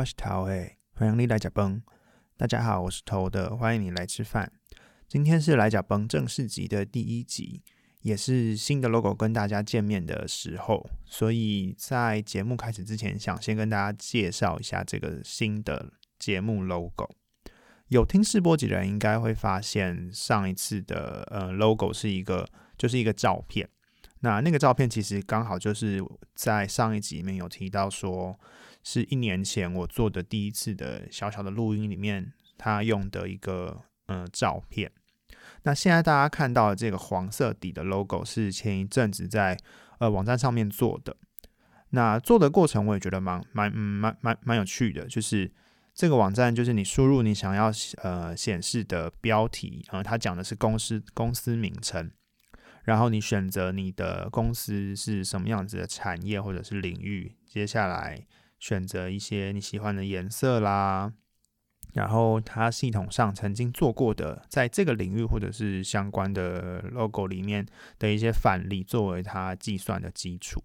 我是头诶，欢迎你来甲崩。大家好，我是头的，欢迎你来吃饭。今天是来甲崩正式集的第一集，也是新的 logo 跟大家见面的时候，所以在节目开始之前，想先跟大家介绍一下这个新的节目 logo。有听试播集的人应该会发现，上一次的呃 logo 是一个就是一个照片。那那个照片其实刚好就是在上一集里面有提到说，是一年前我做的第一次的小小的录音里面，他用的一个呃照片。那现在大家看到的这个黄色底的 logo 是前一阵子在呃网站上面做的。那做的过程我也觉得蛮蛮蛮蛮蛮有趣的，就是这个网站就是你输入你想要呃显示的标题，呃，它讲的是公司公司名称。然后你选择你的公司是什么样子的产业或者是领域，接下来选择一些你喜欢的颜色啦，然后它系统上曾经做过的，在这个领域或者是相关的 logo 里面的一些范例作为它计算的基础。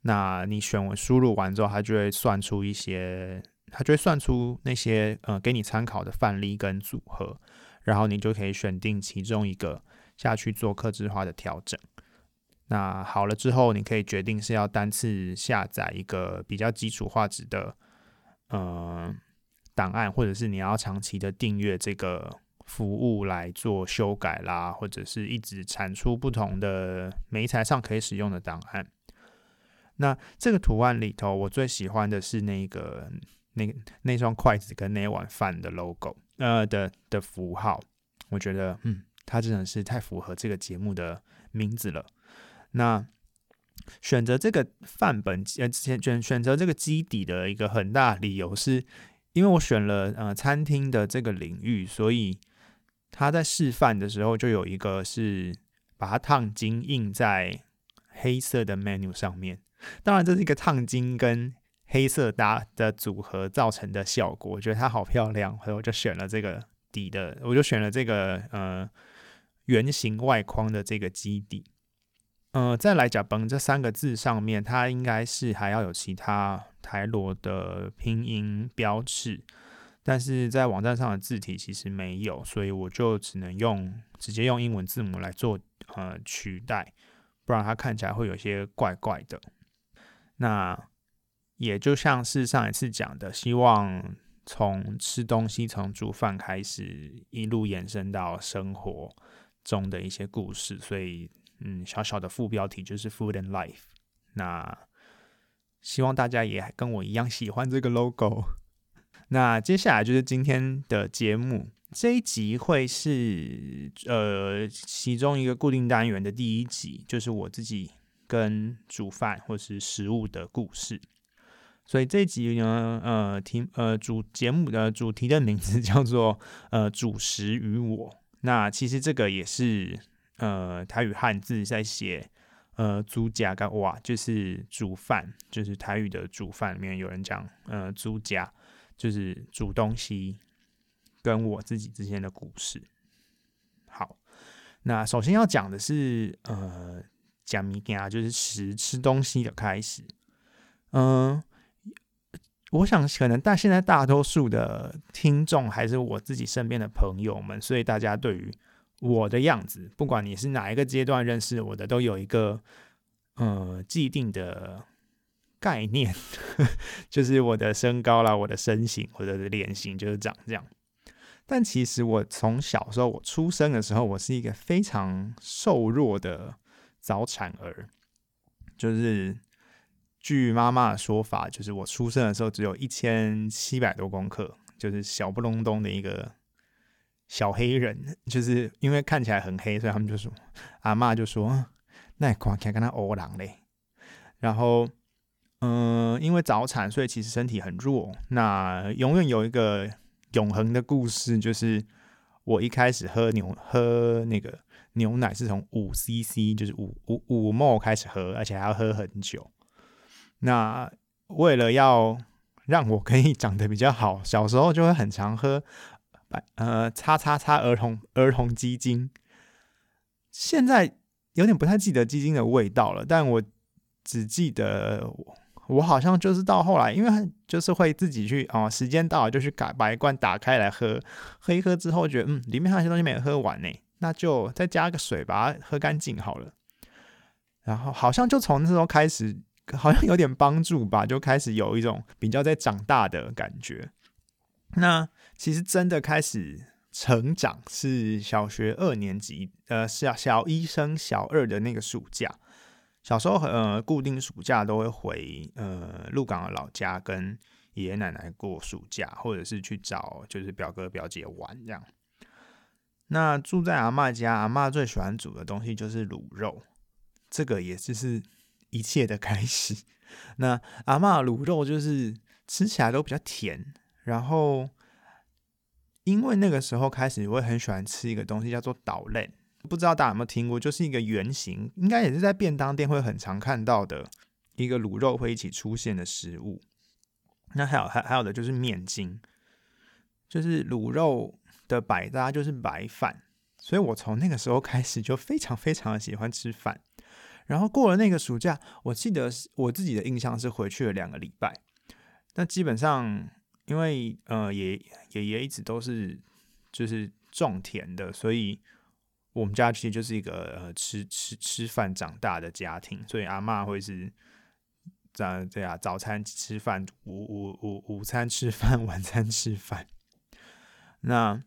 那你选完输入完之后，它就会算出一些，它就会算出那些呃给你参考的范例跟组合，然后你就可以选定其中一个。下去做克制化的调整，那好了之后，你可以决定是要单次下载一个比较基础画质的呃档案，或者是你要长期的订阅这个服务来做修改啦，或者是一直产出不同的媒材上可以使用的档案。那这个图案里头，我最喜欢的是那个那那双筷子跟那碗饭的 logo，呃的的符号，我觉得嗯。它真的是太符合这个节目的名字了。那选择这个范本呃，选选选择这个基底的一个很大理由是，因为我选了呃餐厅的这个领域，所以他在示范的时候就有一个是把它烫金印在黑色的 menu 上面。当然，这是一个烫金跟黑色搭的组合造成的效果，我觉得它好漂亮，所以我就选了这个底的，我就选了这个呃。圆形外框的这个基底，呃，再来讲“崩”这三个字上面，它应该是还要有其他台罗的拼音标志，但是在网站上的字体其实没有，所以我就只能用直接用英文字母来做呃取代，不然它看起来会有些怪怪的。那也就像是上一次讲的，希望从吃东西、从煮饭开始，一路延伸到生活。中的一些故事，所以嗯，小小的副标题就是 Food and Life。那希望大家也跟我一样喜欢这个 logo。那接下来就是今天的节目，这一集会是呃其中一个固定单元的第一集，就是我自己跟煮饭或是食物的故事。所以这一集呢，呃题呃主节目的主题的名字叫做呃主食与我。那其实这个也是呃台语汉字在写呃煮家跟哇，就是煮饭，就是台语的煮饭里面有人讲呃煮家，就是煮东西，跟我自己之间的故事。好，那首先要讲的是呃讲米羹就是食吃东西的开始。嗯，我想可能大现在大多数的听众还是我自己身边的朋友们，所以大家对于我的样子，不管你是哪一个阶段认识我的，都有一个呃既定的概念，就是我的身高啦、我的身形或者是脸型就是长这样。但其实我从小时候我出生的时候，我是一个非常瘦弱的早产儿，就是。据妈妈的说法，就是我出生的时候只有一千七百多公克，就是小不隆咚的一个小黑人。就是因为看起来很黑，所以他们就说阿妈就说那看起来跟他欧狼嘞。然后，嗯，因为早产，所以其实身体很弱。那永远有一个永恒的故事，就是我一开始喝牛喝那个牛奶是从五 CC，就是五五五沫开始喝，而且还要喝很久。那为了要让我可以长得比较好，小时候就会很常喝百呃叉叉叉儿童儿童鸡精。现在有点不太记得鸡精的味道了，但我只记得我好像就是到后来，因为就是会自己去哦，时间到了就去改把一罐打开来喝，喝一喝之后觉得嗯，里面还有些东西没有喝完呢，那就再加个水把它喝干净好了。然后好像就从那时候开始，好像有点帮助吧，就开始有一种比较在长大的感觉。那其实真的开始成长是小学二年级，呃，小小一升小二的那个暑假。小时候呃，固定暑假都会回呃鹿港的老家跟爷爷奶奶过暑假，或者是去找就是表哥表姐玩这样。那住在阿妈家，阿妈最喜欢煮的东西就是卤肉，这个也就是一切的开始。那阿妈卤肉就是吃起来都比较甜，然后因为那个时候开始，我会很喜欢吃一个东西叫做捣类。不知道大家有没有听过，就是一个圆形，应该也是在便当店会很常看到的一个卤肉会一起出现的食物。那还有还还有的就是面筋，就是卤肉的百搭就是白饭。所以我从那个时候开始就非常非常的喜欢吃饭。然后过了那个暑假，我记得我自己的印象是回去了两个礼拜。但基本上因为呃爷爷爷一直都是就是种田的，所以。我们家其实就是一个呃吃吃吃饭长大的家庭，所以阿妈会是这样这样，早餐吃饭，午午午午餐吃饭，晚餐吃饭。那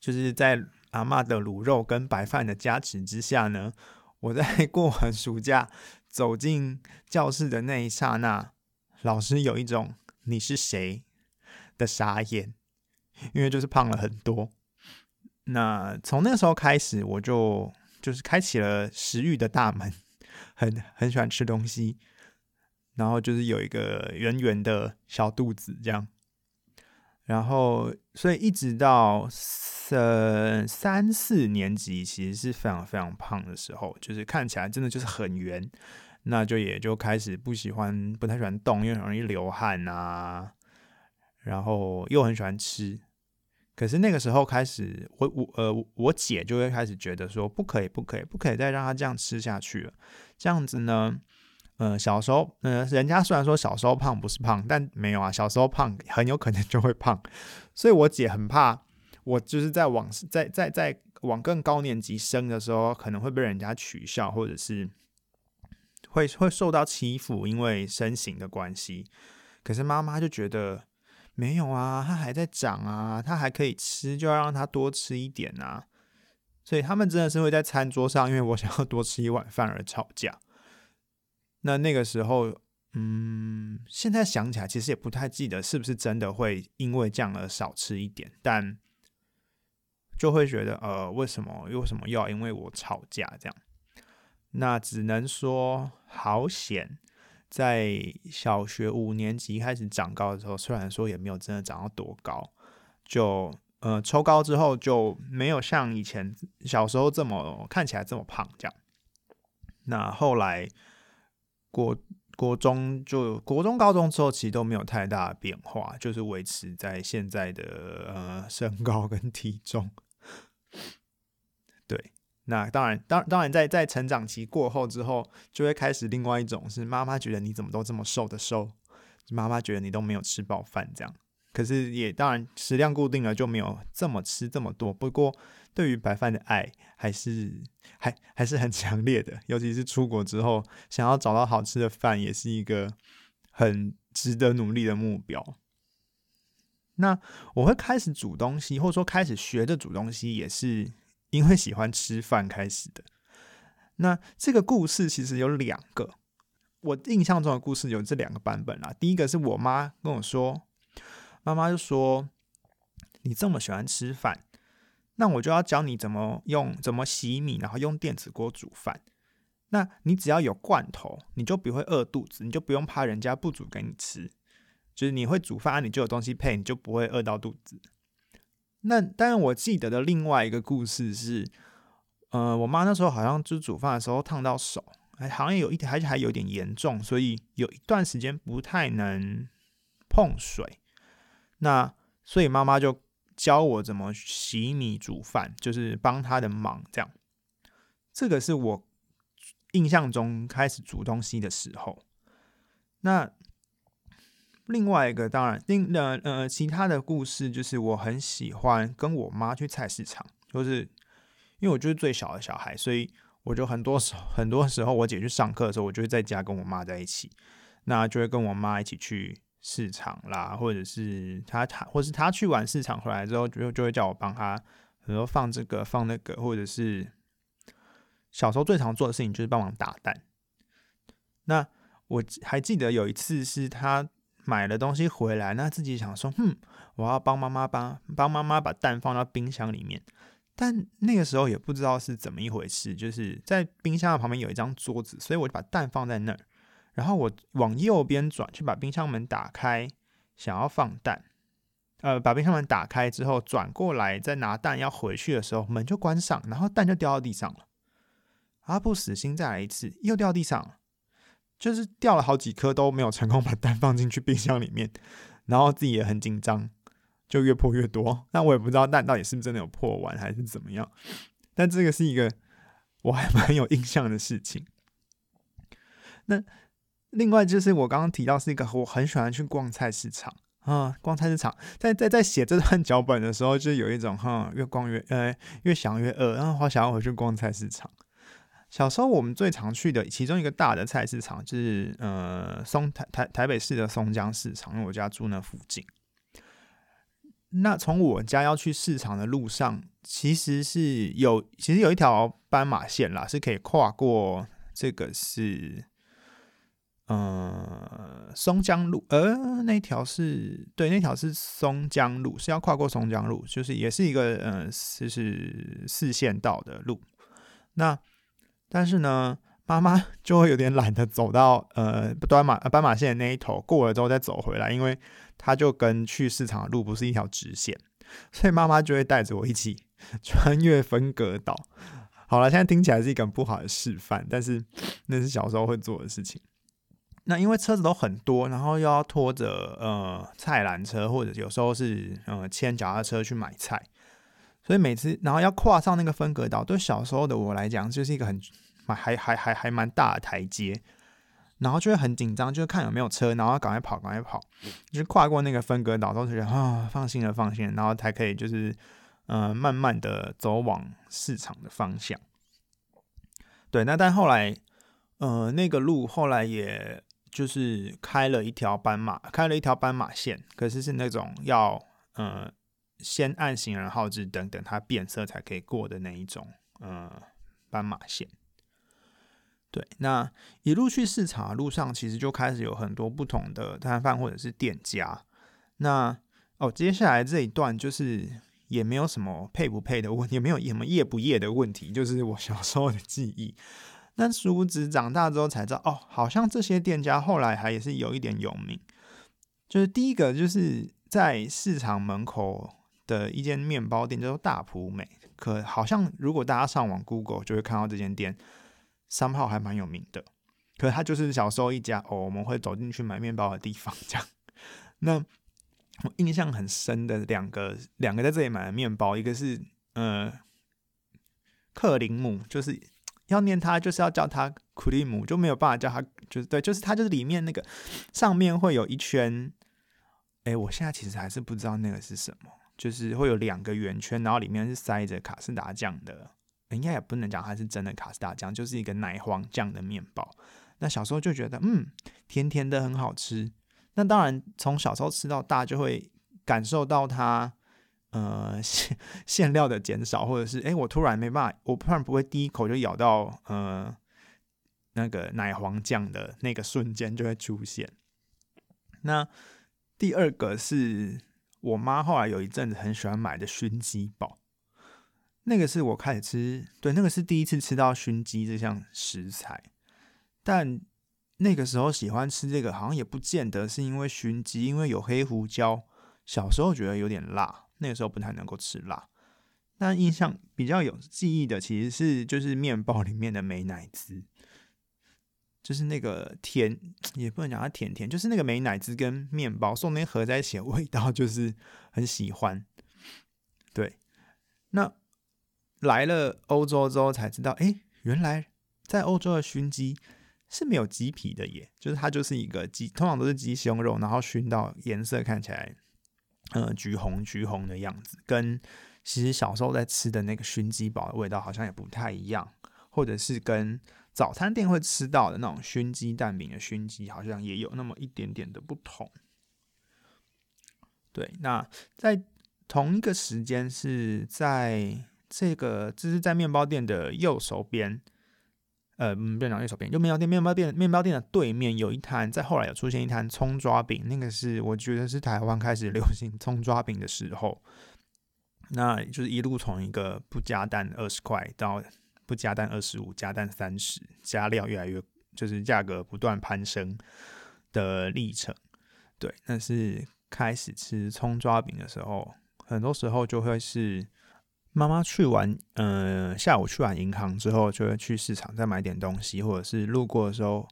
就是在阿妈的卤肉跟白饭的加持之下呢，我在过完暑假走进教室的那一刹那，老师有一种你是谁的傻眼，因为就是胖了很多。那从那个时候开始，我就就是开启了食欲的大门，很很喜欢吃东西，然后就是有一个圆圆的小肚子这样，然后所以一直到三三四年级，其实是非常非常胖的时候，就是看起来真的就是很圆，那就也就开始不喜欢，不太喜欢动，因为很容易流汗啊，然后又很喜欢吃。可是那个时候开始，我我呃，我姐就会开始觉得说，不可以，不可以，不可以再让他这样吃下去了。这样子呢，呃，小时候，呃，人家虽然说小时候胖不是胖，但没有啊，小时候胖很有可能就会胖。所以我姐很怕我，就是在往在在在往更高年级升的时候，可能会被人家取笑，或者是会会受到欺负，因为身形的关系。可是妈妈就觉得。没有啊，他还在长啊，他还可以吃，就要让他多吃一点啊。所以他们真的是会在餐桌上，因为我想要多吃一碗饭而吵架。那那个时候，嗯，现在想起来其实也不太记得是不是真的会因为这样而少吃一点，但就会觉得，呃，为什么为什么又要因为我吵架这样？那只能说好险。在小学五年级开始长高的时候，虽然说也没有真的长到多高，就呃抽高之后就没有像以前小时候这么看起来这么胖这样。那后来国国中就国中高中之后，其实都没有太大的变化，就是维持在现在的呃身高跟体重。那当然，当当然，在在成长期过后之后，就会开始另外一种是妈妈觉得你怎么都这么瘦的瘦，妈妈觉得你都没有吃饱饭这样。可是也当然食量固定了，就没有这么吃这么多。不过对于白饭的爱还是还还是很强烈的，尤其是出国之后，想要找到好吃的饭，也是一个很值得努力的目标。那我会开始煮东西，或者说开始学着煮东西，也是。因为喜欢吃饭开始的，那这个故事其实有两个，我印象中的故事有这两个版本啦。第一个是我妈跟我说，妈妈就说：“你这么喜欢吃饭，那我就要教你怎么用怎么洗米，然后用电子锅煮饭。那你只要有罐头，你就不会饿肚子，你就不用怕人家不煮给你吃。就是你会煮饭，你就有东西配，你就不会饿到肚子。”那当然，我记得的另外一个故事是，呃，我妈那时候好像就煮饭的时候烫到手，还好像有一点，还还有点严重，所以有一段时间不太能碰水。那所以妈妈就教我怎么洗米煮饭，就是帮她的忙。这样，这个是我印象中开始煮东西的时候。那另外一个当然，另呃呃其他的故事就是我很喜欢跟我妈去菜市场，就是因为我就是最小的小孩，所以我就很多时很多时候我姐去上课的时候，我就会在家跟我妈在一起，那就会跟我妈一起去市场啦，或者是她她或是她去完市场回来之后，就就会叫我帮她，很多放这个放那个，或者是小时候最常做的事情就是帮忙打蛋。那我还记得有一次是她。买了东西回来，那自己想说，哼，我要帮妈妈帮帮妈妈把蛋放到冰箱里面。但那个时候也不知道是怎么一回事，就是在冰箱的旁边有一张桌子，所以我就把蛋放在那儿。然后我往右边转，去把冰箱门打开，想要放蛋。呃，把冰箱门打开之后，转过来再拿蛋要回去的时候，门就关上，然后蛋就掉到地上了。阿不死心，再来一次，又掉地上了。就是掉了好几颗都没有成功 把蛋放进去冰箱里面，然后自己也很紧张，就越破越多。那我也不知道蛋到底是不是真的有破完还是怎么样。但这个是一个我还 蛮有印象的事情。那另外就是我刚刚提到是一个我很喜欢去逛菜市场啊，逛菜市场。在在在写这段 脚本的时候，就有一种哈，越逛越呃越想越饿，然后好想要回去逛菜市场。小时候我们最常去的其中一个大的菜市场就是呃松台台台北市的松江市场，因为我家住那附近。那从我家要去市场的路上，其实是有其实有一条斑马线啦，是可以跨过这个是呃松江路，呃那条是对那条是松江路，是要跨过松江路，就是也是一个呃就是四线道的路，那。但是呢，妈妈 就会有点懒得走到呃斑马斑马线的那一头，过了之后再走回来，因为它就跟去市场的路不是一条直线，所以妈妈就会带着我一起 穿越分隔岛。好了，现在听起来是一个不好的示范，但是那是小时候会做的事情。那因为车子都很多，然后又要拖着呃菜篮车，或者有时候是呃牵脚踏车去买菜。所以每次，然后要跨上那个分隔岛，对小时候的我来讲，就是一个很蛮还还还还蛮大的台阶，然后就会很紧张，就是看有没有车，然后赶快跑，赶快跑，就是跨过那个分隔岛，都是觉得啊，放心了，放心了，然后才可以就是嗯，慢慢的走往市场的方向。对，那但后来，呃，那个路后来也就是开了一条斑马，开了一条斑马线，可是是那种要嗯。先按行人号志灯，等它变色才可以过的那一种，呃，斑马线。对，那一路去市场路上，其实就开始有很多不同的摊贩或者是店家。那哦，接下来这一段就是也没有什么配不配的问题，也没有什么业不业的问题，就是我小时候的记忆。但殊不知长大之后才知道，哦，好像这些店家后来还也是有一点有名。就是第一个就是在市场门口。的一间面包店叫做大埔美，可好像如果大家上网 Google 就会看到这间店，三号还蛮有名的。可它就是小时候一家哦，我们会走进去买面包的地方。这样，那我印象很深的两个两个在这里买的面包，一个是呃克林姆，就是要念它就是要叫它库利姆，就没有办法叫它，就是对，就是它就是里面那个上面会有一圈。哎，我现在其实还是不知道那个是什么。就是会有两个圆圈，然后里面是塞着卡士达酱的，应该也不能讲它是真的卡士达酱，就是一个奶黄酱的面包。那小时候就觉得，嗯，甜甜的很好吃。那当然从小时候吃到大，就会感受到它，呃，馅馅料的减少，或者是，哎，我突然没办法，我突然不会第一口就咬到，呃，那个奶黄酱的那个瞬间就会出现。那第二个是。我妈后来有一阵子很喜欢买的熏鸡堡，那个是我开始吃，对，那个是第一次吃到熏鸡这项食材。但那个时候喜欢吃这个，好像也不见得是因为熏鸡，因为有黑胡椒。小时候觉得有点辣，那个时候不太能够吃辣。但印象比较有记忆的，其实是就是面包里面的美奶滋。就是那个甜，也不能讲它甜甜，就是那个美奶滋跟面包送那合在一起的味道，就是很喜欢。对，那来了欧洲之后才知道，哎，原来在欧洲的熏鸡是没有鸡皮的耶，就是它就是一个鸡，通常都是鸡胸肉，然后熏到颜色看起来，呃，橘红橘红的样子，跟其实小时候在吃的那个熏鸡堡的味道好像也不太一样，或者是跟早餐店会吃到的那种熏鸡蛋饼的熏鸡好像也有那么一点点的不同。对，那在同一个时间是在这个，这是在面包店的右手边。呃，店长右手边，就面包店，面包店，面包店的对面有一摊，在后来有出现一摊葱抓饼，那个是我觉得是台湾开始流行葱抓饼的时候，那就是一路从一个不加蛋二十块到不加蛋二十五，加蛋三十，加料越来越就是价格不断攀升的历程。对，那是开始吃葱抓饼的时候，很多时候就会是。妈妈去完，呃，下午去完银行之后，就会去市场再买点东西，或者是路过的时候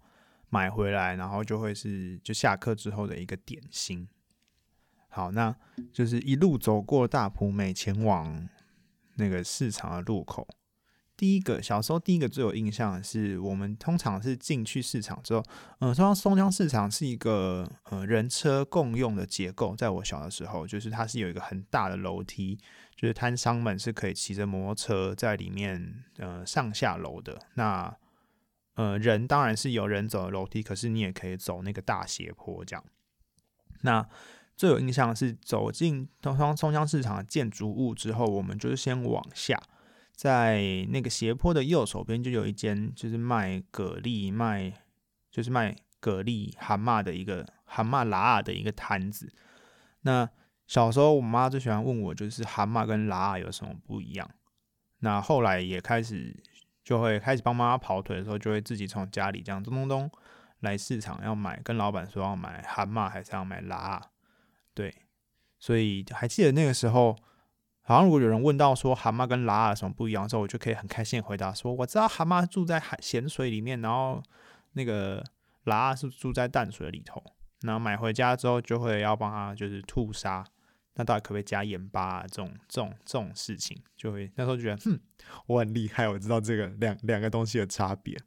买回来，然后就会是就下课之后的一个点心。好，那就是一路走过大埔美，前往那个市场的路口。第一个小时候，第一个最有印象的是，我们通常是进去市场之后，嗯，通常松江市场是一个呃人车共用的结构。在我小的时候，就是它是有一个很大的楼梯，就是摊商们是可以骑着摩托车在里面呃上下楼的。那呃人当然是有人走的楼梯，可是你也可以走那个大斜坡这样。那最有印象的是走进松江松江市场的建筑物之后，我们就是先往下。在那个斜坡的右手边，就有一间就是卖蛤蜊、卖就是卖蛤蜊、蛤蟆的一个蛤蟆拉的一个摊子。那小时候我妈最喜欢问我，就是蛤蟆跟拉有什么不一样。那后来也开始就会开始帮妈妈跑腿的时候，就会自己从家里这样咚咚咚来市场要买，跟老板说要买蛤蟆还是要买拉。对，所以还记得那个时候。好像如果有人问到说蛤蟆跟拉有什么不一样的时候，我就可以很开心回答说：我知道蛤蟆住在海咸水里面，然后那个拉是住在淡水里头。然后买回家之后就会要帮他就是吐沙，那到底可不可以加盐巴啊？这种这种这种事情，就会那时候觉得，哼，我很厉害，我知道这个两两个东西的差别。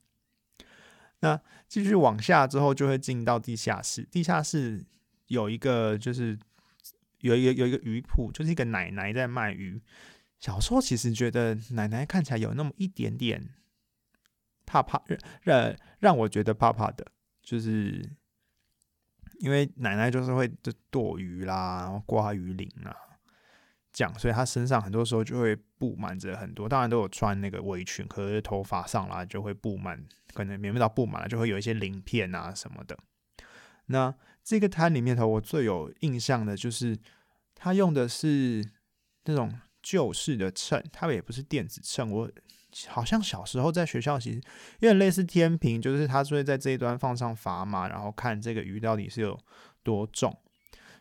那继续往下之后，就会进到地下室。地下室有一个就是。有有有一个鱼铺，就是一个奶奶在卖鱼。小时候其实觉得奶奶看起来有那么一点点怕怕，让让我觉得怕怕的，就是因为奶奶就是会就剁鱼啦，然后刮鱼鳞啊，这样，所以她身上很多时候就会布满着很多，当然都有穿那个围裙，可是头发上啦就会布满，可能棉被到布满了，就会有一些鳞片啊什么的。那这个摊里面头，我最有印象的就是，他用的是那种旧式的秤，它也不是电子秤。我好像小时候在学校，其实有点类似天平，就是他会在这一端放上砝码，然后看这个鱼到底是有多重。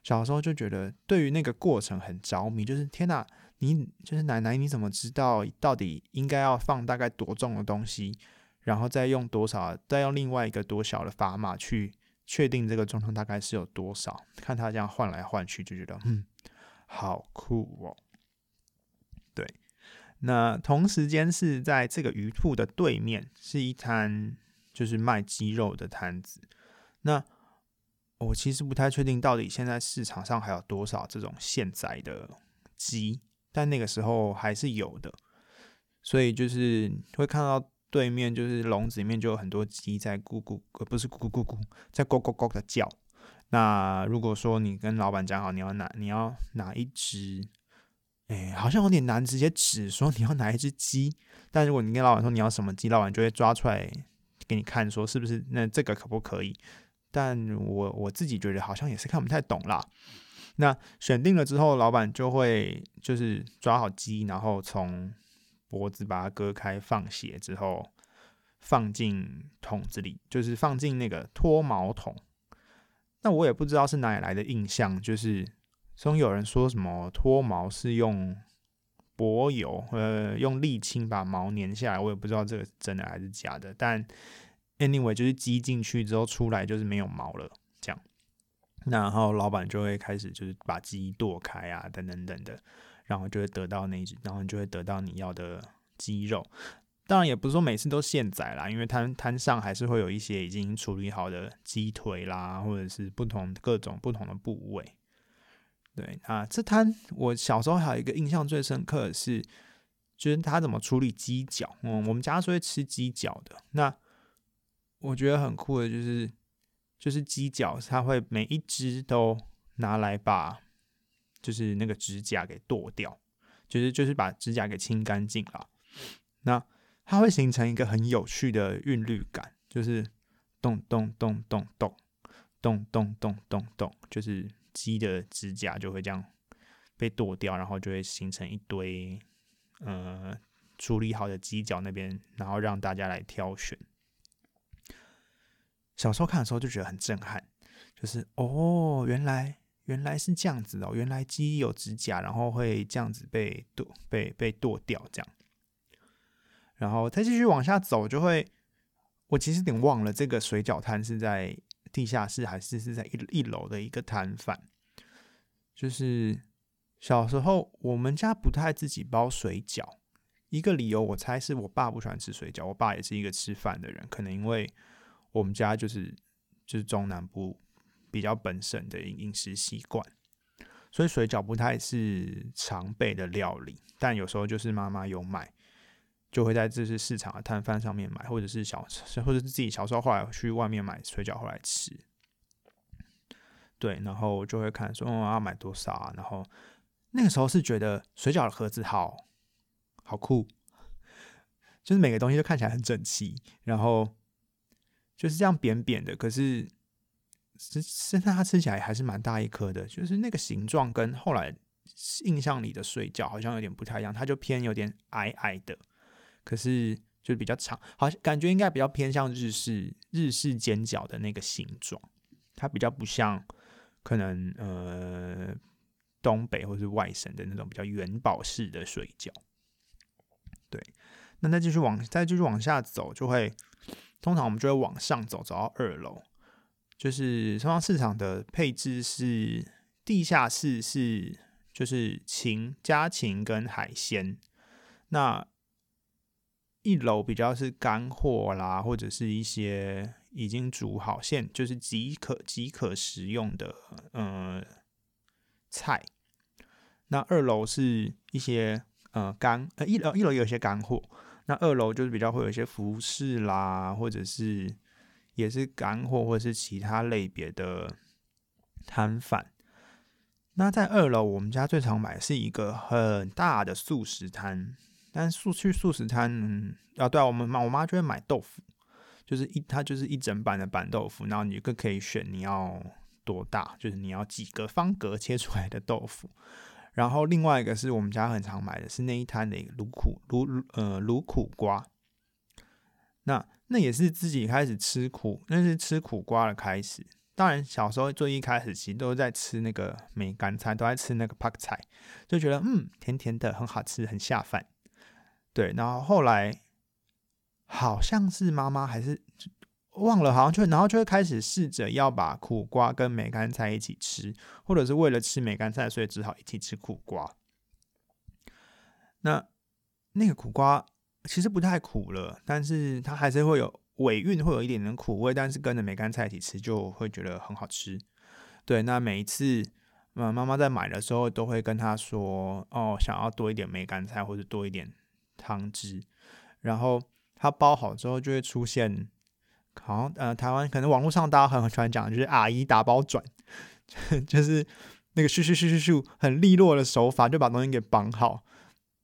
小时候就觉得对于那个过程很着迷，就是天哪，你就是奶奶，你怎么知道到底应该要放大概多重的东西，然后再用多少，再用另外一个多小的砝码去。确定这个重量大概是有多少？看他这样换来换去，就觉得嗯，好酷哦。对，那同时间是在这个鱼铺的对面是一摊，就是卖鸡肉的摊子。那我其实不太确定到底现在市场上还有多少这种现宰的鸡，但那个时候还是有的，所以就是会看到。对面就是笼子里面就有很多鸡在咕咕，呃，不是咕咕咕咕，在咕咕咕的叫。那如果说你跟老板讲好你要拿你要拿一只，哎，好像有点难直接指说你要拿一只鸡。但如果你跟老板说你要什么鸡，老板就会抓出来给你看，说是不是那这个可不可以？但我我自己觉得好像也是看不太懂啦。那选定了之后，老板就会就是抓好鸡，然后从。脖子把它割开，放血之后放进桶子里，就是放进那个脱毛桶。那我也不知道是哪里来的印象，就是总有人说什么脱毛是用柏油，呃，用沥青把毛粘下来。我也不知道这个是真的还是假的。但 anyway，就是鸡进去之后出来就是没有毛了，这样。然后老板就会开始就是把鸡剁开啊，等等等的。然后就会得到那只，然后你就会得到你要的鸡肉。当然也不是说每次都现宰啦，因为摊摊上还是会有一些已经处理好的鸡腿啦，或者是不同各种不同的部位。对啊，这摊我小时候还有一个印象最深刻的是，就是他怎么处理鸡脚。嗯，我们家是会吃鸡脚的。那我觉得很酷的就是，就是鸡脚，他会每一只都拿来把，就是那个指甲给剁掉，就是就是把指甲给清干净了。那它会形成一个很有趣的韵律感，就是咚咚咚咚咚咚咚咚咚咚，就是鸡的指甲就会这样被剁掉，然后就会形成一堆呃处理好的鸡脚那边，然后让大家来挑选。小时候看的时候就觉得很震撼，就是哦，原来原来是这样子哦，原来鸡有指甲，然后会这样子被剁被被剁掉这样。然后再继续往下走，就会，我其实有点忘了这个水饺摊是在地下室还是是在一一楼的一个摊贩。就是小时候我们家不太自己包水饺，一个理由我猜是我爸不喜欢吃水饺，我爸也是一个吃饭的人，可能因为我们家就是就是中南部比较本省的饮食习惯，所以水饺不太是常备的料理，但有时候就是妈妈有买。就会在这些市场的摊贩上面买，或者是小，或者是自己小时候后来去外面买水饺回来吃。对，然后就会看说，哦，要买多少啊？然后那个时候是觉得水饺的盒子好好酷，就是每个东西都看起来很整齐，然后就是这样扁扁的，可是是现在它吃起来还是蛮大一颗的，就是那个形状跟后来印象里的水饺好像有点不太一样，它就偏有点矮矮的。可是就是比较长，好像感觉应该比较偏向日式日式尖角的那个形状，它比较不像可能呃东北或是外省的那种比较元宝式的水饺。对，那再继续往再继续往下走，就会通常我们就会往上走，走到二楼，就是双方市场的配置是地下室是就是禽家禽跟海鲜，那。一楼比较是干货啦，或者是一些已经煮好现就是即可即可食用的呃菜。那二楼是一些呃干呃一楼一楼有些干货，那二楼就是比较会有一些服饰啦，或者是也是干货或者是其他类别的摊贩。那在二楼，我们家最常买是一个很大的素食摊。但素去素食摊，嗯，啊，对啊，我们妈我妈就会买豆腐，就是一它就是一整板的板豆腐，然后你就可以选你要多大，就是你要几个方格切出来的豆腐。然后另外一个是我们家很常买的是那一摊的卤苦卤呃卤苦瓜，那那也是自己开始吃苦，那是吃苦瓜的开始。当然小时候最一开始其实都在吃那个梅干菜，都在吃那个泡菜，就觉得嗯甜甜的很好吃，很下饭。对，然后后来好像是妈妈还是忘了，好像就然后就会开始试着要把苦瓜跟梅干菜一起吃，或者是为了吃梅干菜，所以只好一起吃苦瓜。那那个苦瓜其实不太苦了，但是它还是会有尾韵，会有一点点苦味，但是跟着梅干菜一起吃就会觉得很好吃。对，那每一次嗯妈妈在买的时候都会跟他说：“哦，想要多一点梅干菜，或者多一点。”汤汁，然后它包好之后就会出现，好像呃台湾可能网络上大家很喜欢讲，就是阿姨打包转，就是那个咻咻咻咻咻很利落的手法就把东西给绑好。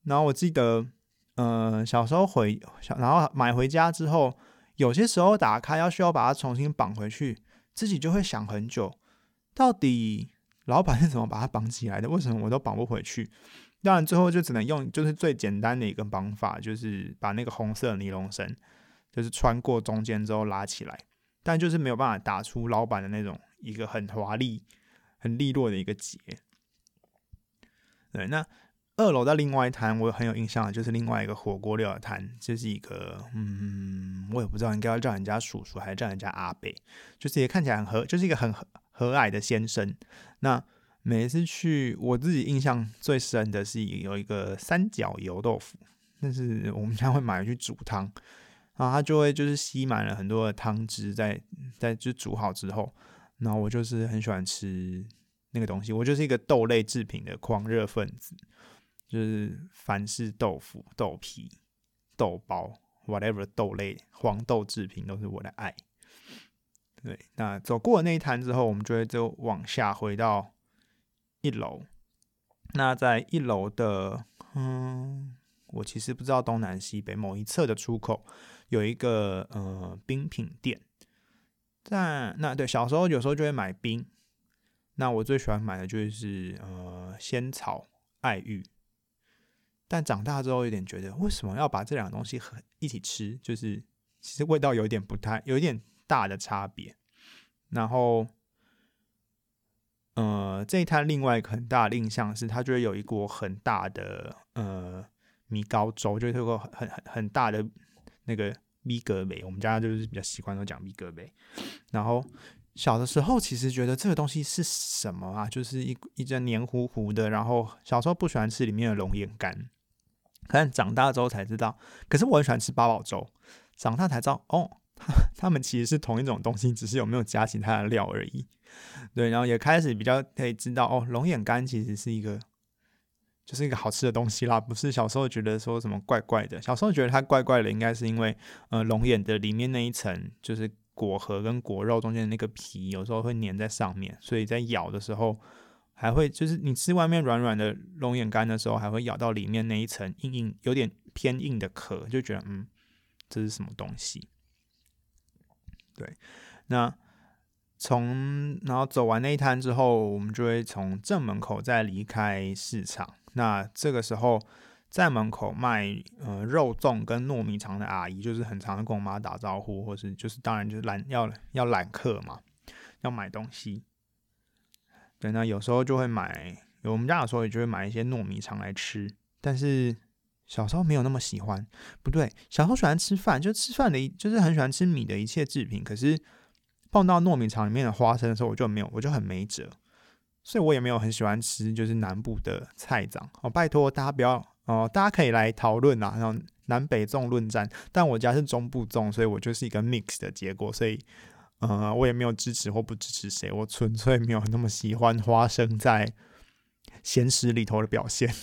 然后我记得，呃小时候回小，然后买回家之后，有些时候打开要需要把它重新绑回去，自己就会想很久，到底老板是怎么把它绑起来的？为什么我都绑不回去？当然，最后就只能用就是最简单的一个方法，就是把那个红色尼龙绳，就是穿过中间之后拉起来，但就是没有办法打出老板的那种一个很华丽、很利落的一个结。对，那二楼的另外一摊我很有印象的，就是另外一个火锅料的摊，就是一个嗯，我也不知道应该要叫人家叔叔还是叫人家阿伯，就是也看起来很和，就是一个很和和蔼的先生。那每次去，我自己印象最深的是有一个三角油豆腐，但是我们家会买回去煮汤，然后它就会就是吸满了很多的汤汁，在在就煮好之后，然后我就是很喜欢吃那个东西，我就是一个豆类制品的狂热分子，就是凡是豆腐、豆皮、豆包，whatever 豆类、黄豆制品都是我的爱。对，那走过那一摊之后，我们就会就往下回到一楼。那在一楼的，嗯，我其实不知道东南西北某一侧的出口有一个呃冰品店。在那对小时候有时候就会买冰，那我最喜欢买的就是呃仙草爱玉。但长大之后有点觉得，为什么要把这两个东西合一起吃？就是其实味道有点不太，有一点。大的差别，然后，呃，这一摊另外一个很大的印象是，它就会有一锅很大的呃米糕粥，就是有个很很很大的那个米格杯。我们家就是比较习惯都讲米格杯。然后小的时候其实觉得这个东西是什么啊？就是一一阵黏糊糊的。然后小时候不喜欢吃里面的龙眼干，可能长大之后才知道。可是我很喜欢吃八宝粥，长大才知道哦。他们其实是同一种东西，只是有没有加其他的料而已。对，然后也开始比较可以知道哦，龙眼干其实是一个，就是一个好吃的东西啦。不是小时候觉得说什么怪怪的，小时候觉得它怪怪的，应该是因为呃龙眼的里面那一层就是果核跟果肉中间的那个皮，有时候会粘在上面，所以在咬的时候还会就是你吃外面软软的龙眼干的时候，还会咬到里面那一层硬硬有点偏硬的壳，就觉得嗯，这是什么东西？对，那从然后走完那一摊之后，我们就会从正门口再离开市场。那这个时候在门口卖呃肉粽跟糯米肠的阿姨，就是很常跟我妈打招呼，或是就是当然就是揽要要揽客嘛，要买东西。对，那有时候就会买，我们家有时候也就会买一些糯米肠来吃，但是。小时候没有那么喜欢，不对，小时候喜欢吃饭，就吃饭的，就是很喜欢吃米的一切制品。可是碰到糯米肠里面的花生的时候，我就没有，我就很没辙。所以我也没有很喜欢吃，就是南部的菜长哦。拜托大家不要哦，大家可以来讨论啊，然后南北粽论战。但我家是中部粽，所以我就是一个 mix 的结果。所以，呃，我也没有支持或不支持谁，我纯粹没有那么喜欢花生在咸食里头的表现。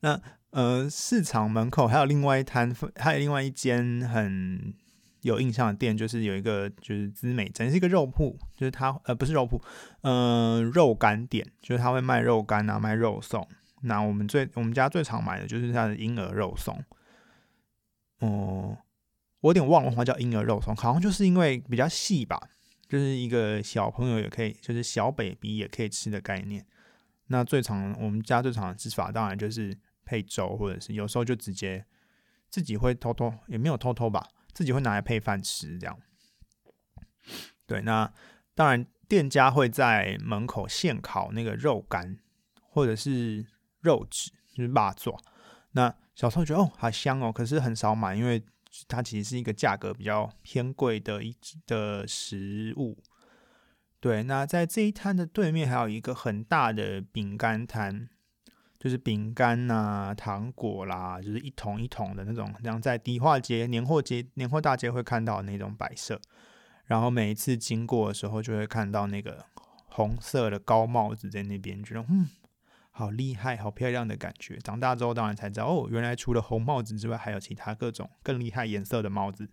那呃，市场门口还有另外一摊，还有另外一间很有印象的店，就是有一个就是资美珍，是一个肉铺，就是它呃不是肉铺，嗯，肉干店，就是他会卖肉干啊，卖肉松。那我们最我们家最常买的就是他的婴儿肉松。哦，我有点忘了，话叫婴儿肉松，好像就是因为比较细吧，就是一个小朋友也可以，就是小 baby 也可以吃的概念。那最常我们家最常的吃法，当然就是。配粥，或者是有时候就直接自己会偷偷，也没有偷偷吧，自己会拿来配饭吃这样。对，那当然店家会在门口现烤那个肉干，或者是肉质，就是腊爪。那小时候觉得哦，好香哦，可是很少买，因为它其实是一个价格比较偏贵的一的食物。对，那在这一摊的对面还有一个很大的饼干摊。就是饼干呐、糖果啦，就是一桶一桶的那种，像在迪化街、年货街、年货大街会看到那种摆设。然后每一次经过的时候，就会看到那个红色的高帽子在那边，觉得嗯，好厉害、好漂亮的感觉。长大之后当然才知道，哦，原来除了红帽子之外，还有其他各种更厉害颜色的帽子，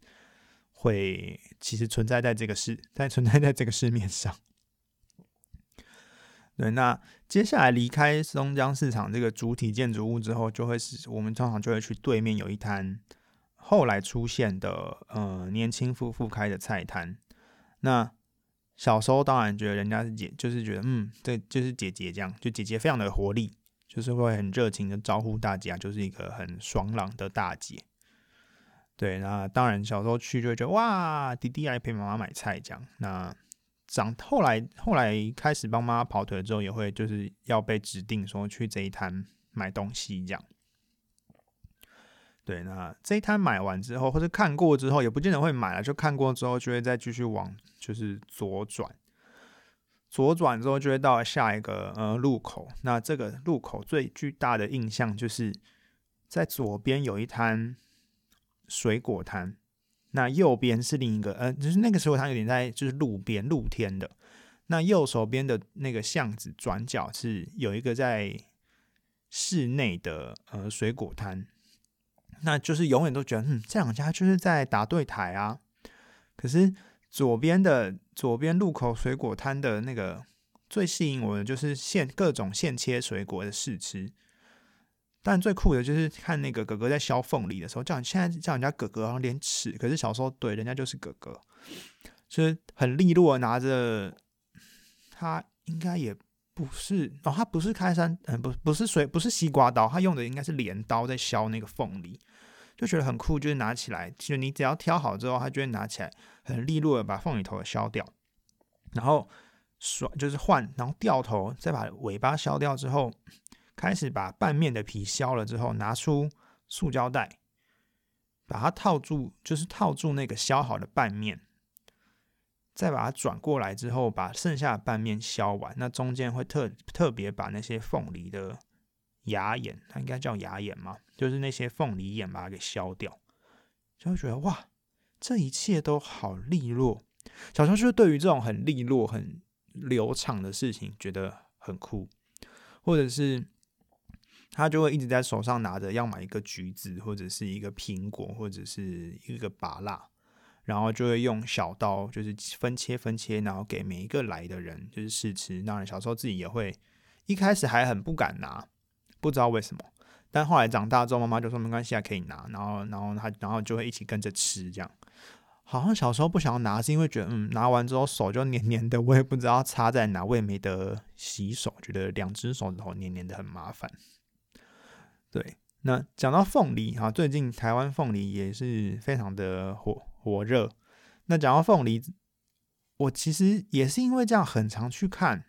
会其实存在在这个市，在存在在这个市面上。对，那接下来离开松江市场这个主体建筑物之后，就会是我们通常就会去对面有一摊后来出现的呃年轻夫妇开的菜摊。那小时候当然觉得人家是姐，就是觉得嗯，对，就是姐姐这样，就姐姐非常的活力，就是会很热情的招呼大家，就是一个很爽朗的大姐。对，那当然小时候去就会觉得哇，弟弟来陪妈妈买菜这样。那长后来后来开始帮妈妈跑腿了之后，也会就是要被指定说去这一摊买东西这样。对，那这一摊买完之后，或者看过之后，也不见得会买了，就看过之后就会再继续往就是左转，左转之后就会到下一个呃路口。那这个路口最巨大的印象就是在左边有一摊水果摊，那右边是另一个，呃，就是那个水果摊有点在就是路边露天的。那右手边的那个巷子转角是有一个在室内的呃水果摊，那就是永远都觉得，嗯，这两家就是在打对台啊。可是左边的左边路口水果摊的那个最吸引我的就是现各种现切水果的试吃，但最酷的就是看那个哥哥在削凤梨的时候，叫现在叫人家哥哥好像连齿，可是小时候对人家就是哥哥，就是很利落拿着。他应该也不是哦，他不是开山，嗯，不，不是水，不是西瓜刀，他用的应该是镰刀在削那个凤梨，就觉得很酷，就是拿起来，其实你只要挑好之后，他就会拿起来很利落的把凤梨头削掉，然后甩就是换，然后掉头再把尾巴削掉之后，开始把半面的皮削了之后，拿出塑胶袋，把它套住，就是套住那个削好的半面。再把它转过来之后，把剩下的半面削完，那中间会特特别把那些凤梨的芽眼，它应该叫芽眼嘛，就是那些凤梨眼把它给削掉，就会觉得哇，这一切都好利落。小时候就是对于这种很利落、很流畅的事情觉得很酷，或者是他就会一直在手上拿着，要买一个橘子，或者是一个苹果，或者是一个芭辣。然后就会用小刀，就是分切分切，然后给每一个来的人就是试吃。当然小时候自己也会，一开始还很不敢拿，不知道为什么。但后来长大之后，妈妈就说没关系啊，可以拿。然后，然后他，然后就会一起跟着吃。这样，好像小时候不想要拿，是因为觉得嗯，拿完之后手就黏黏的，我也不知道插在哪，我也没得洗手，觉得两只手指头黏黏的很麻烦。对，那讲到凤梨哈，最近台湾凤梨也是非常的火。火热，那讲到凤梨，我其实也是因为这样很常去看，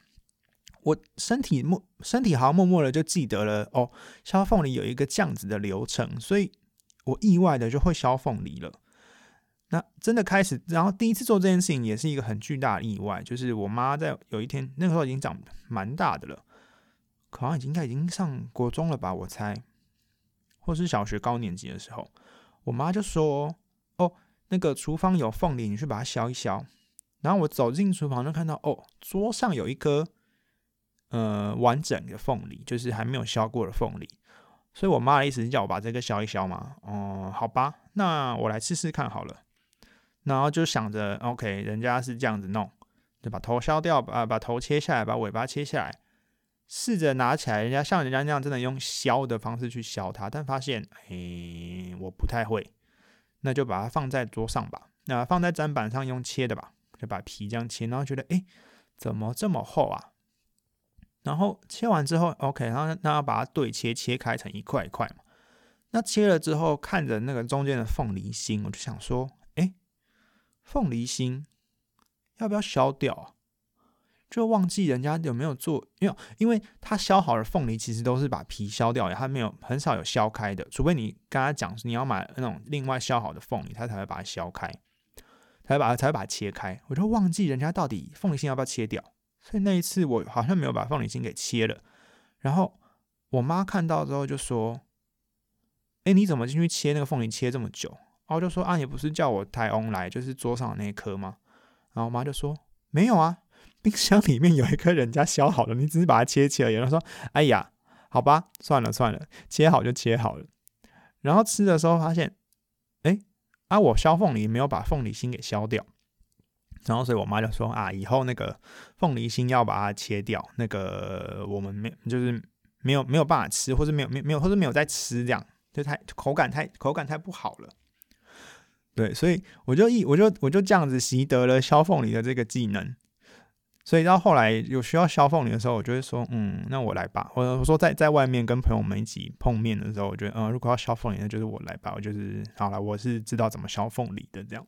我身体默身体好像默默的就记得了哦，削凤梨有一个这样子的流程，所以我意外的就会削凤梨了。那真的开始，然后第一次做这件事情也是一个很巨大的意外，就是我妈在有一天那个时候已经长蛮大的了，好像已经应该已经上国中了吧，我猜，或是小学高年级的时候，我妈就说。那个厨房有凤梨，你去把它削一削。然后我走进厨房就看到，哦，桌上有一颗呃完整的凤梨，就是还没有削过的凤梨。所以我妈的意思是叫我把这个削一削嘛。哦，好吧，那我来试试看好了。然后就想着，OK，人家是这样子弄，就把头削掉，把把头切下来，把尾巴切下来，试着拿起来，人家像人家那样真的用削的方式去削它，但发现，哎，我不太会。那就把它放在桌上吧，那放在砧板上用切的吧，就把皮这样切，然后觉得哎，怎么这么厚啊？然后切完之后，OK，然后那要把它对切，切开成一块一块嘛。那切了之后，看着那个中间的凤梨心，我就想说，哎，凤梨心要不要削掉啊？就忘记人家有没有做，因为因为他削好的凤梨其实都是把皮削掉，他没有很少有削开的，除非你跟他讲你要买那种另外削好的凤梨，他才会把它削开，才会把它才会把它切开。我就忘记人家到底凤梨心要不要切掉，所以那一次我好像没有把凤梨心给切了。然后我妈看到之后就说：“哎，你怎么进去切那个凤梨切这么久？”然后就说：“啊，你不是叫我抬翁来，就是桌上的那一颗吗？”然后我妈就说：“没有啊。”冰箱里面有一颗人家削好了，你只是把它切切而已。然后说：“哎呀，好吧，算了算了，切好就切好了。”然后吃的时候发现，哎，啊，我削凤梨没有把凤梨心给削掉。然后所以我妈就说：“啊，以后那个凤梨心要把它切掉，那个我们没就是没有没有办法吃，或者没有没没有或者没有在吃，这样就太口感太口感太不好了。”对，所以我就一我就我就这样子习得了削凤梨的这个技能。所以到后来有需要削凤梨的时候，我就会说，嗯，那我来吧。我我说在在外面跟朋友们一起碰面的时候，我觉得，嗯，如果要削凤梨，那就是我来吧。我就是好了，我是知道怎么削凤梨的。这样，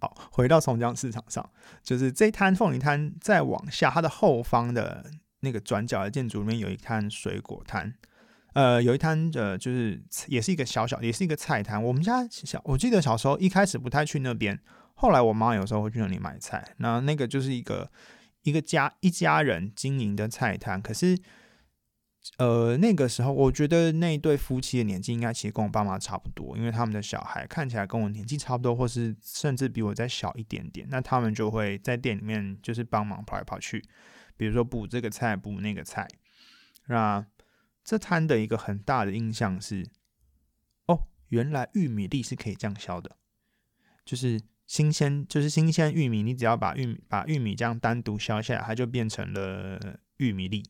好，回到松江市场上，就是这摊凤梨摊再往下，它的后方的那个转角的建筑里面有一摊水果摊，呃，有一摊呃，就是也是一个小小，也是一个菜摊。我们家小，我记得小时候一开始不太去那边。后来我妈有时候会去那里买菜，那那个就是一个一个家一家人经营的菜摊。可是呃，那个时候我觉得那一对夫妻的年纪应该其实跟我爸妈差不多，因为他们的小孩看起来跟我年纪差不多，或是甚至比我再小一点点。那他们就会在店里面就是帮忙跑来跑去，比如说补这个菜，补那个菜。那这摊的一个很大的印象是，哦，原来玉米粒是可以这样削的，就是新鲜，就是新鲜玉米，你只要把玉米把玉米这样单独削下来，它就变成了玉米粒。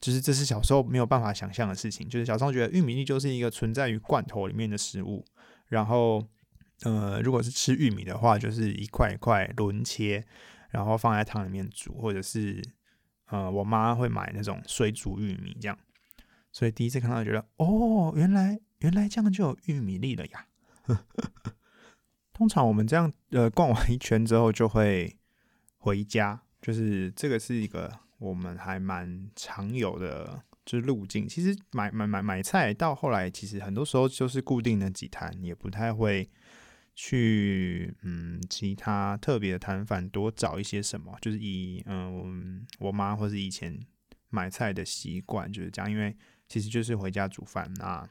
就是这是小时候没有办法想象的事情，就是小时候觉得玉米粒就是一个存在于罐头里面的食物，然后呃，如果是吃玉米的话，就是一块一块轮切，然后放在汤里面煮，或者是呃，我妈会买那种水煮玉米这样，所以第一次看到觉得哦，原来原来这样就有玉米粒了呀。通常我们这样呃逛完一圈之后就会回家，就是这个是一个。我们还蛮常有的，就是路径。其实买买买买菜到后来，其实很多时候就是固定的几摊，也不太会去嗯其他特别的摊贩多找一些什么。就是以嗯我妈或是以前买菜的习惯就是这样，因为其实就是回家煮饭，那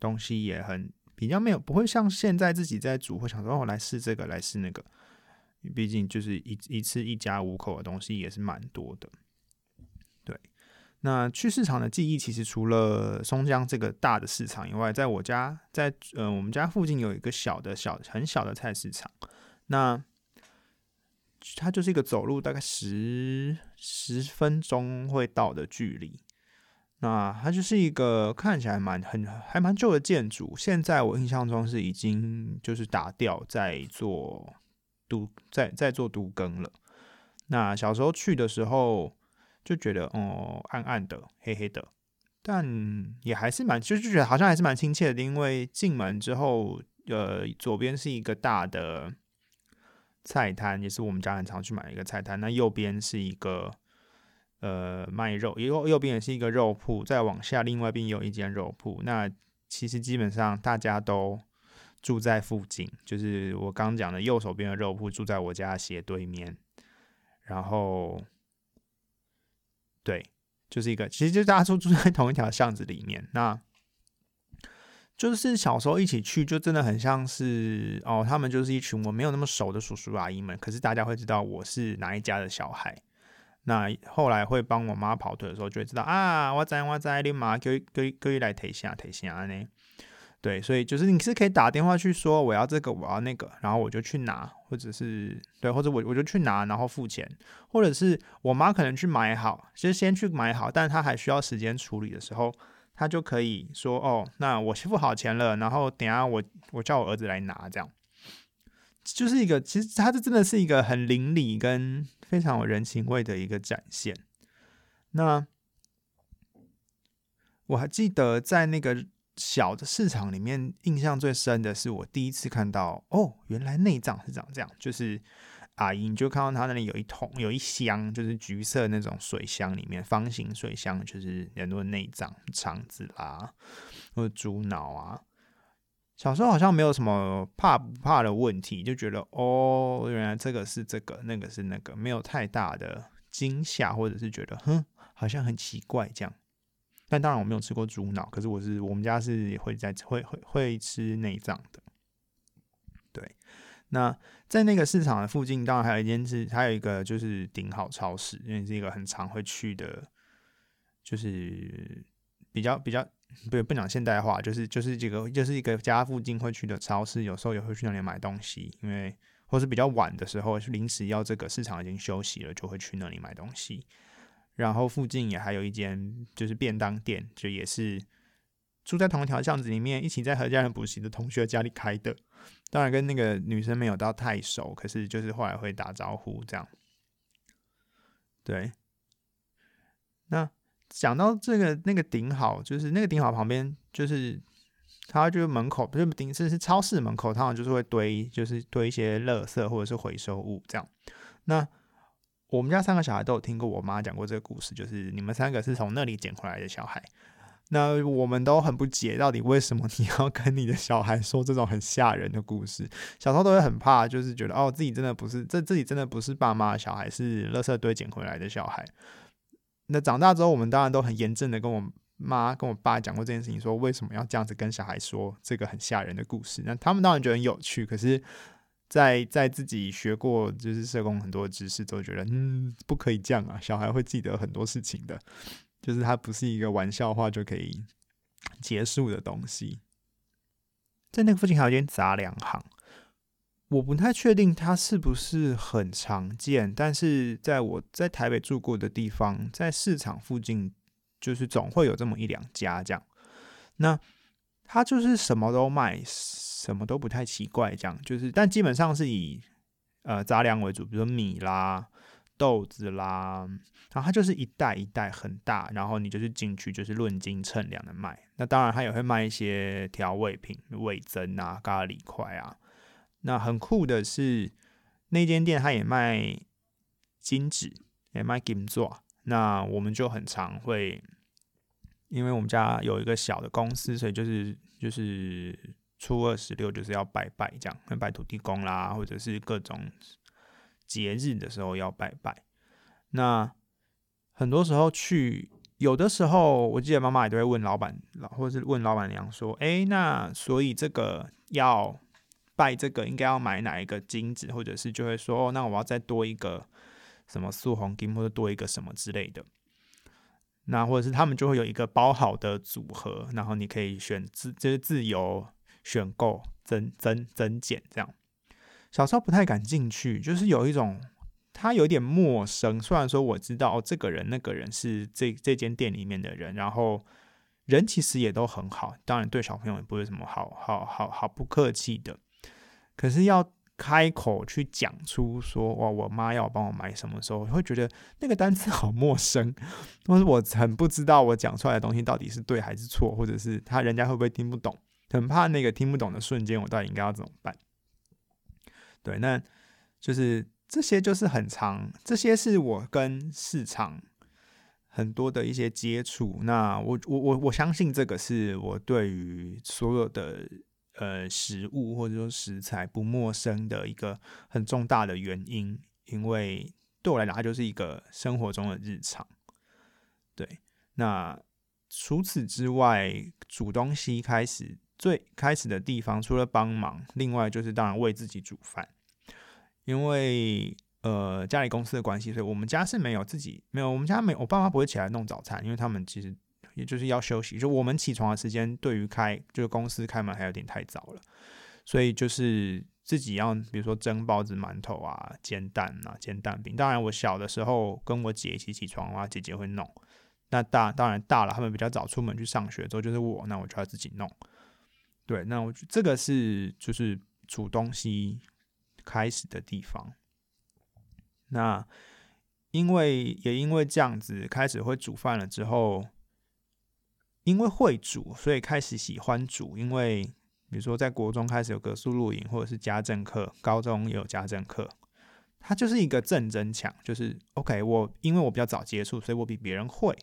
东西也很比较没有不会像现在自己在煮，会想说我来试这个来试那个。毕竟就是一一次一家五口的东西也是蛮多的，对。那去市场的记忆其实除了松江这个大的市场以外，在我家在呃我们家附近有一个小的小很小的菜市场，那它就是一个走路大概十十分钟会到的距离。那它就是一个看起来蛮很还蛮旧的建筑，现在我印象中是已经就是打掉在做。都在在做都更了。那小时候去的时候就觉得哦暗暗的黑黑的，但也还是蛮就就觉得好像还是蛮亲切的。因为进门之后，呃，左边是一个大的菜摊，也是我们家很常去买一个菜摊。那右边是一个呃卖肉，右右边也是一个肉铺。再往下，另外一边有一间肉铺。那其实基本上大家都。住在附近，就是我刚讲的右手边的肉铺，住在我家斜对面。然后，对，就是一个，其实就大家都住在同一条巷子里面。那就是小时候一起去，就真的很像是哦，他们就是一群我没有那么熟的叔叔阿姨们。可是大家会知道我是哪一家的小孩。那后来会帮我妈跑腿的时候，就会知道啊，我在我在你妈可以可以可以来提下提下呢。对，所以就是你是可以打电话去说我要这个，我要那个，然后我就去拿，或者是对，或者我我就去拿，然后付钱，或者是我妈可能去买好，其实先去买好，但是她还需要时间处理的时候，她就可以说哦，那我付好钱了，然后等下我我叫我儿子来拿，这样就是一个其实它这真的是一个很邻里跟非常有人情味的一个展现。那我还记得在那个。小的市场里面，印象最深的是我第一次看到哦，原来内脏是长这样。就是阿姨，你就看到她那里有一桶，有一箱，就是橘色那种水箱，里面方形水箱，就是很多内脏、肠子啦，或者猪脑啊。小时候好像没有什么怕不怕的问题，就觉得哦，原来这个是这个，那个是那个，没有太大的惊吓，或者是觉得哼，好像很奇怪这样。但当然我没有吃过猪脑，可是我是我们家是会在会会会吃内脏的。对，那在那个市场的附近，当然还有一间是还有一个就是顶好超市，因为是一个很常会去的，就是比较比较不不讲现代化，就是就是这个就是一个家附近会去的超市，有时候也会去那里买东西，因为或是比较晚的时候临时要这个市场已经休息了，就会去那里买东西。然后附近也还有一间就是便当店，就也是住在同一条巷子里面，一起在和家人补习的同学家里开的。当然跟那个女生没有到太熟，可是就是后来会打招呼这样。对，那讲到这个那个顶好，就是那个顶好旁边，就是它就是门口不是顶是是超市门口，它好像就是会堆就是堆一些垃圾或者是回收物这样。那我们家三个小孩都有听过我妈讲过这个故事，就是你们三个是从那里捡回来的小孩。那我们都很不解，到底为什么你要跟你的小孩说这种很吓人的故事？小时候都会很怕，就是觉得哦，自己真的不是这自己真的不是爸妈的小孩，是垃圾堆捡回来的小孩。那长大之后，我们当然都很严正的跟我妈跟我爸讲过这件事情，说为什么要这样子跟小孩说这个很吓人的故事？那他们当然觉得很有趣，可是，在在自己学过就是社工很多知识，都觉得嗯不可以这样啊，小孩会记得很多事情的，就是它不是一个玩笑话就可以结束的东西。在那个附近还有一间杂粮行。我不太确定它是不是很常见，但是在我在台北住过的地方，在市场附近，就是总会有这么一两家这样。那它就是什么都卖，什么都不太奇怪这样，就是但基本上是以呃杂粮为主，比如说米啦、豆子啦，然后它就是一袋一袋很大，然后你就是进去就是论斤称量的卖。那当然它也会卖一些调味品、味增啊、咖喱块啊。那很酷的是，那间店它也卖金纸，也卖金座。那我们就很常会，因为我们家有一个小的公司，所以就是就是初二十六就是要拜拜这样，拜土地公啦，或者是各种节日的时候要拜拜。那很多时候去，有的时候我记得妈妈也都会问老板，或者是问老板娘说：“哎，那所以这个要。”拜这个应该要买哪一个金子，或者是就会说哦，那我要再多一个什么素红金，或者多一个什么之类的。那或者是他们就会有一个包好的组合，然后你可以选自就是自由选购增增增减这样。小时候不太敢进去，就是有一种他有点陌生。虽然说我知道，这个人那个人是这这间店里面的人，然后人其实也都很好，当然对小朋友也不是什么好好好好不客气的。可是要开口去讲出说哇，我妈要帮我买什么时候，会觉得那个单词好陌生，或是我很不知道我讲出来的东西到底是对还是错，或者是他人家会不会听不懂，很怕那个听不懂的瞬间，我到底应该要怎么办？对，那就是这些就是很长，这些是我跟市场很多的一些接触。那我我我我相信这个是我对于所有的。呃，食物或者说食材不陌生的一个很重大的原因，因为对我来讲，它就是一个生活中的日常。对，那除此之外，煮东西开始最开始的地方，除了帮忙，另外就是当然为自己煮饭。因为呃，家里公司的关系，所以我们家是没有自己没有，我们家没，我爸妈不会起来弄早餐，因为他们其实。也就是要休息，就我们起床的时间，对于开就是公司开门还有点太早了，所以就是自己要，比如说蒸包子、馒头啊、煎蛋啊、煎蛋饼。当然，我小的时候跟我姐一起起床的话，姐姐会弄。那大当然大了，他们比较早出门去上学之后，就是我，那我就要自己弄。对，那我这个是就是煮东西开始的地方。那因为也因为这样子开始会煮饭了之后。因为会煮，所以开始喜欢煮。因为比如说，在国中开始有格数录影，或者是家政课，高中也有家政课，它就是一个正增强。就是 OK，我因为我比较早接触，所以我比别人会，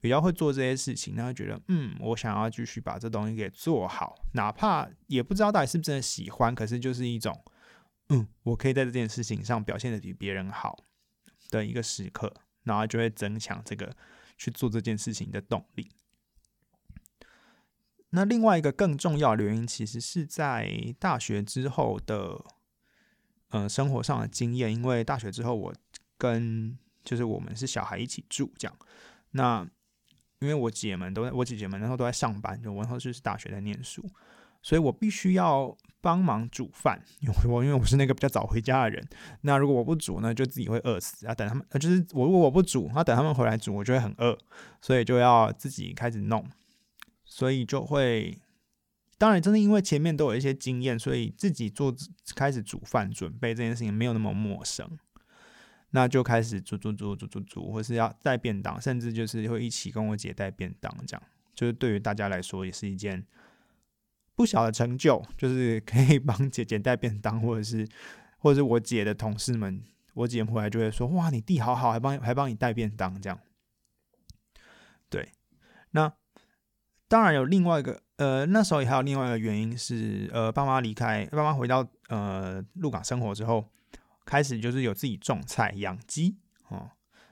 比较会做这些事情。然后觉得，嗯，我想要继续把这东西给做好，哪怕也不知道到底是不是真的喜欢，可是就是一种，嗯，我可以在这件事情上表现的比别人好的一个时刻，然后就会增强这个去做这件事情的动力。那另外一个更重要的原因，其实是在大学之后的，呃，生活上的经验。因为大学之后，我跟就是我们是小孩一起住这样。那因为我姐们都在，我姐姐们那时候都在上班，就我那时候就是大学在念书，所以我必须要帮忙煮饭。因为我因为我是那个比较早回家的人，那如果我不煮呢，就自己会饿死。要等他们，就是我如果我不煮，那等他们回来煮，我就会很饿，所以就要自己开始弄。所以就会，当然，真的因为前面都有一些经验，所以自己做开始煮饭准备这件事情没有那么陌生，那就开始煮煮煮煮煮煮，或是要带便当，甚至就是会一起跟我姐带便当，这样就是对于大家来说也是一件不小的成就，就是可以 帮姐姐带便当，或者是或者是我姐的同事们，我姐回来就会说：“哇，你弟好好，还帮还帮你带便当。”这样，对，那。当然有另外一个，呃，那时候也还有另外一个原因是，呃，爸妈离开，爸妈回到呃鹿港生活之后，开始就是有自己种菜养鸡哦。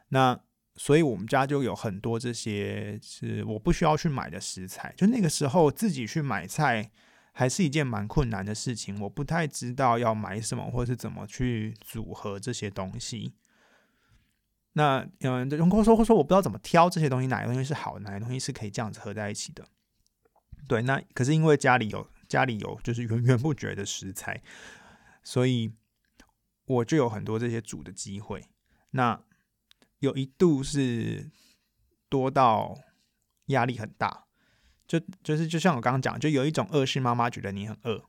那所以我们家就有很多这些是我不需要去买的食材。就那个时候自己去买菜还是一件蛮困难的事情，我不太知道要买什么或是怎么去组合这些东西。那，有人说会说我不知道怎么挑这些东西，哪个东西是好，哪个东西是可以这样子合在一起的。对，那可是因为家里有家里有就是源源不绝的食材，所以我就有很多这些煮的机会。那有一度是多到压力很大，就就是就像我刚刚讲，就有一种饿是妈妈觉得你很饿，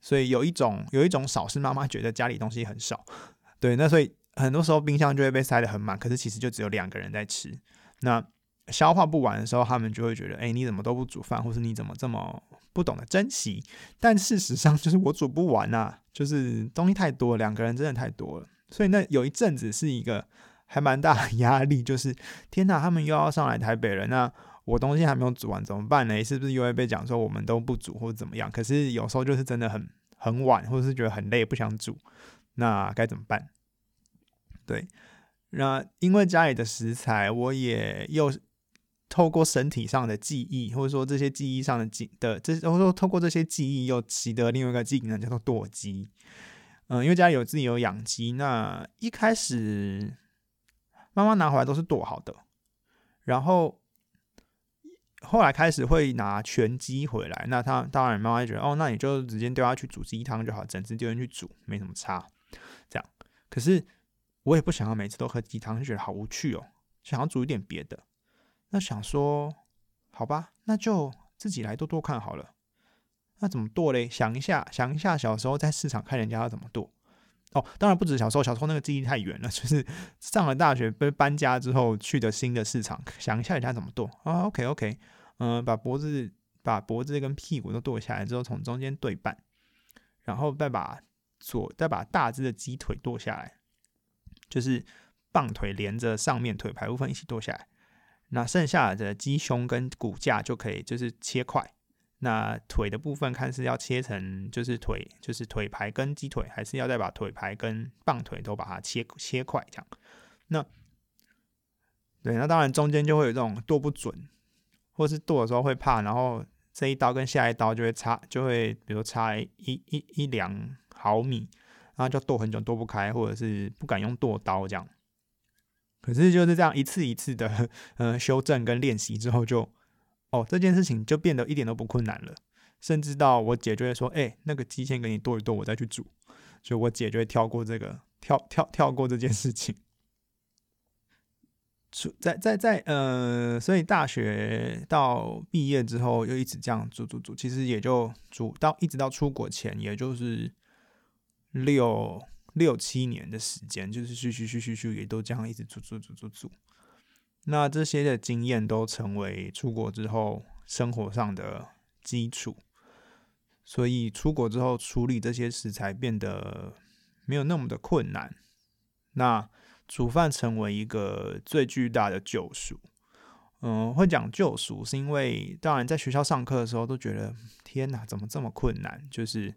所以有一种有一种少是妈妈觉得家里东西很少。对，那所以很多时候冰箱就会被塞得很满，可是其实就只有两个人在吃。那消化不完的时候，他们就会觉得，哎，你怎么都不煮饭，或是你怎么这么不懂得珍惜？但事实上，就是我煮不完呐，就是东西太多，两个人真的太多了。所以那有一阵子是一个还蛮大的压力，就是天哪，他们又要上来台北了，那我东西还没有煮完怎么办呢？是不是又会被讲说我们都不煮或者怎么样？可是有时候就是真的很很晚，或者是觉得很累，不想煮，那该怎么办？对，那因为家里的食材，我也又。透过身体上的记忆，或者说这些记忆上的记的，这或者说透过这些记忆又习得另外一个技能，叫做剁鸡。嗯，因为家里有自己有养鸡，那一开始妈妈拿回来都是剁好的，然后后来开始会拿全鸡回来，那他当然妈妈就觉得哦，那你就直接丢下去煮鸡汤就好，整只丢进去煮没什么差。这样，可是我也不想要每次都喝鸡汤，就觉得好无趣哦，想要煮一点别的。那想说，好吧，那就自己来剁剁看好了。那怎么剁嘞？想一下，想一下，小时候在市场看人家要怎么剁。哦，当然不止小时候，小时候那个记忆太远了，就是上了大学被搬家之后去的新的市场，想一下人家怎么剁啊？OK OK，嗯，把脖子、把脖子跟屁股都剁下来之后，从中间对半，然后再把左再把大只的鸡腿剁下来，就是棒腿连着上面腿排部分一起剁下来。那剩下的鸡胸跟骨架就可以就是切块，那腿的部分看是要切成就是腿就是腿排跟鸡腿，还是要再把腿排跟棒腿都把它切切块这样。那对，那当然中间就会有这种剁不准，或是剁的时候会怕，然后这一刀跟下一刀就会差，就会比如差一一一两毫米，然后就剁很久剁不开，或者是不敢用剁刀这样。可是就是这样一次一次的，呃，修正跟练习之后，就哦，这件事情就变得一点都不困难了。甚至到我姐就会说：“哎，那个鸡先给你剁一剁，我再去煮。”所以我姐就会跳过这个，跳跳跳过这件事情。出在在在呃，所以大学到毕业之后，又一直这样煮煮煮，其实也就煮到一直到出国前，也就是六。六七年的时间，就是续续续续续，也都这样一直煮煮煮煮煮。那这些的经验都成为出国之后生活上的基础，所以出国之后处理这些食材变得没有那么的困难。那煮饭成为一个最巨大的救赎。嗯，会讲救赎，是因为当然在学校上课的时候都觉得天哪，怎么这么困难？就是。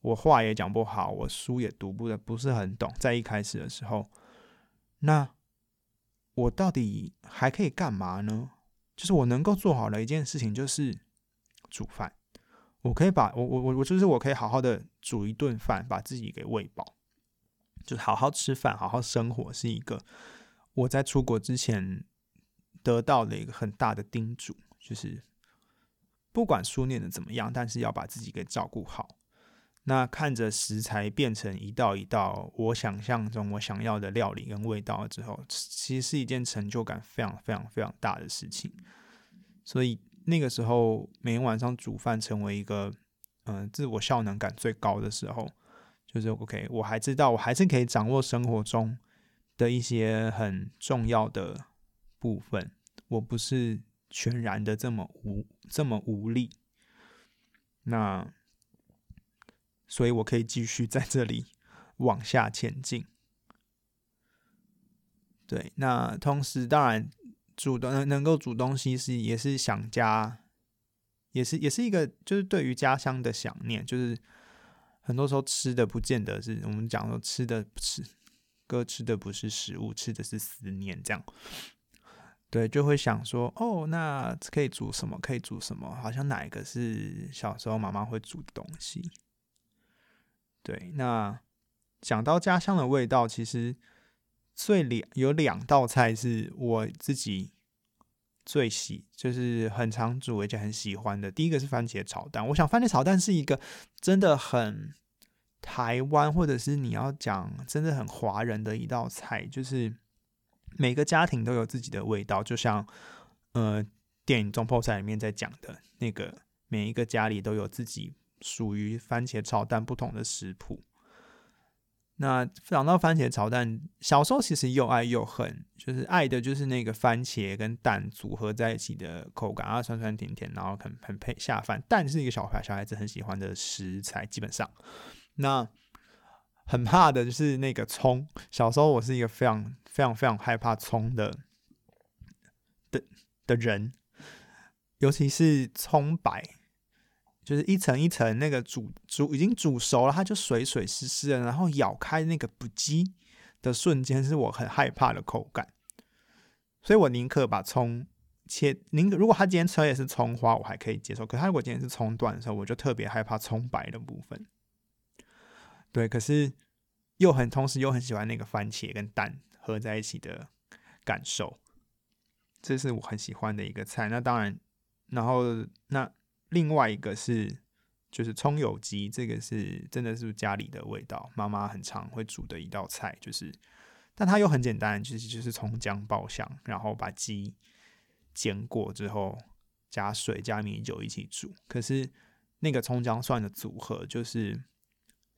我话也讲不好，我书也读不的不是很懂，在一开始的时候，那我到底还可以干嘛呢？就是我能够做好的一件事情就是煮饭，我可以把我我我我就是我可以好好的煮一顿饭，把自己给喂饱，就好好吃饭，好好生活，是一个我在出国之前得到的一个很大的叮嘱，就是不管书念的怎么样，但是要把自己给照顾好。那看着食材变成一道一道我想象中我想要的料理跟味道之后，其实是一件成就感非常非常非常大的事情。所以那个时候每天晚上煮饭成为一个嗯自我效能感最高的时候，就是 OK，我还知道我还是可以掌握生活中的一些很重要的部分，我不是全然的这么无这么无力。那。所以我可以继续在这里 往下前进。对，那同时当然煮的能够煮东西是也是想家，也是也是一个就是对于家乡的想念。就是很多时候吃的不见得是我们讲说吃的不吃，哥吃的不是食物，吃的是思念。这样，对，就会想说，哦，那可以煮什么？可以煮什么？好像哪一个是小时候妈妈会煮东西？对，那讲到家乡的味道，其实最两有两道菜是我自己最喜，就是很常煮而且很喜欢的。第一个是番茄炒蛋，我想番茄炒蛋是一个真的很台湾，或者是你要讲真的很华人的一道菜，就是。每个家庭都有自己的味道，就像呃电影《中破菜》里面在讲的那个，每一个家里都有自己属于番茄炒蛋不同的食谱。那讲到番茄炒蛋，小时候其实又爱又恨，就是爱的就是那个番茄跟蛋组合在一起的口感啊，酸酸甜甜，然后很很配下饭。蛋是一个小孩小孩子很喜欢的食材，基本上那。很怕的就是那个葱。小时候我是一个非常非常非常害怕葱的的的人，尤其是葱白，就是一层一层那个煮煮已经煮熟了，它就水水湿湿的，然后咬开那个不鸡的瞬间，是我很害怕的口感。所以我宁可把葱切，宁可如果他今天吃也是葱花，我还可以接受。可他如果今天是葱段的时候，我就特别害怕葱白的部分。对，可是又很同时又很喜欢那个番茄跟蛋合在一起的感受，这是我很喜欢的一个菜。那当然，然后那另外一个是就是葱油鸡，这个是真的是家里的味道，妈妈很常会煮的一道菜。就是，但它又很简单，其实就是葱姜爆香，然后把鸡煎过之后加水加米酒一起煮。可是那个葱姜蒜的组合就是。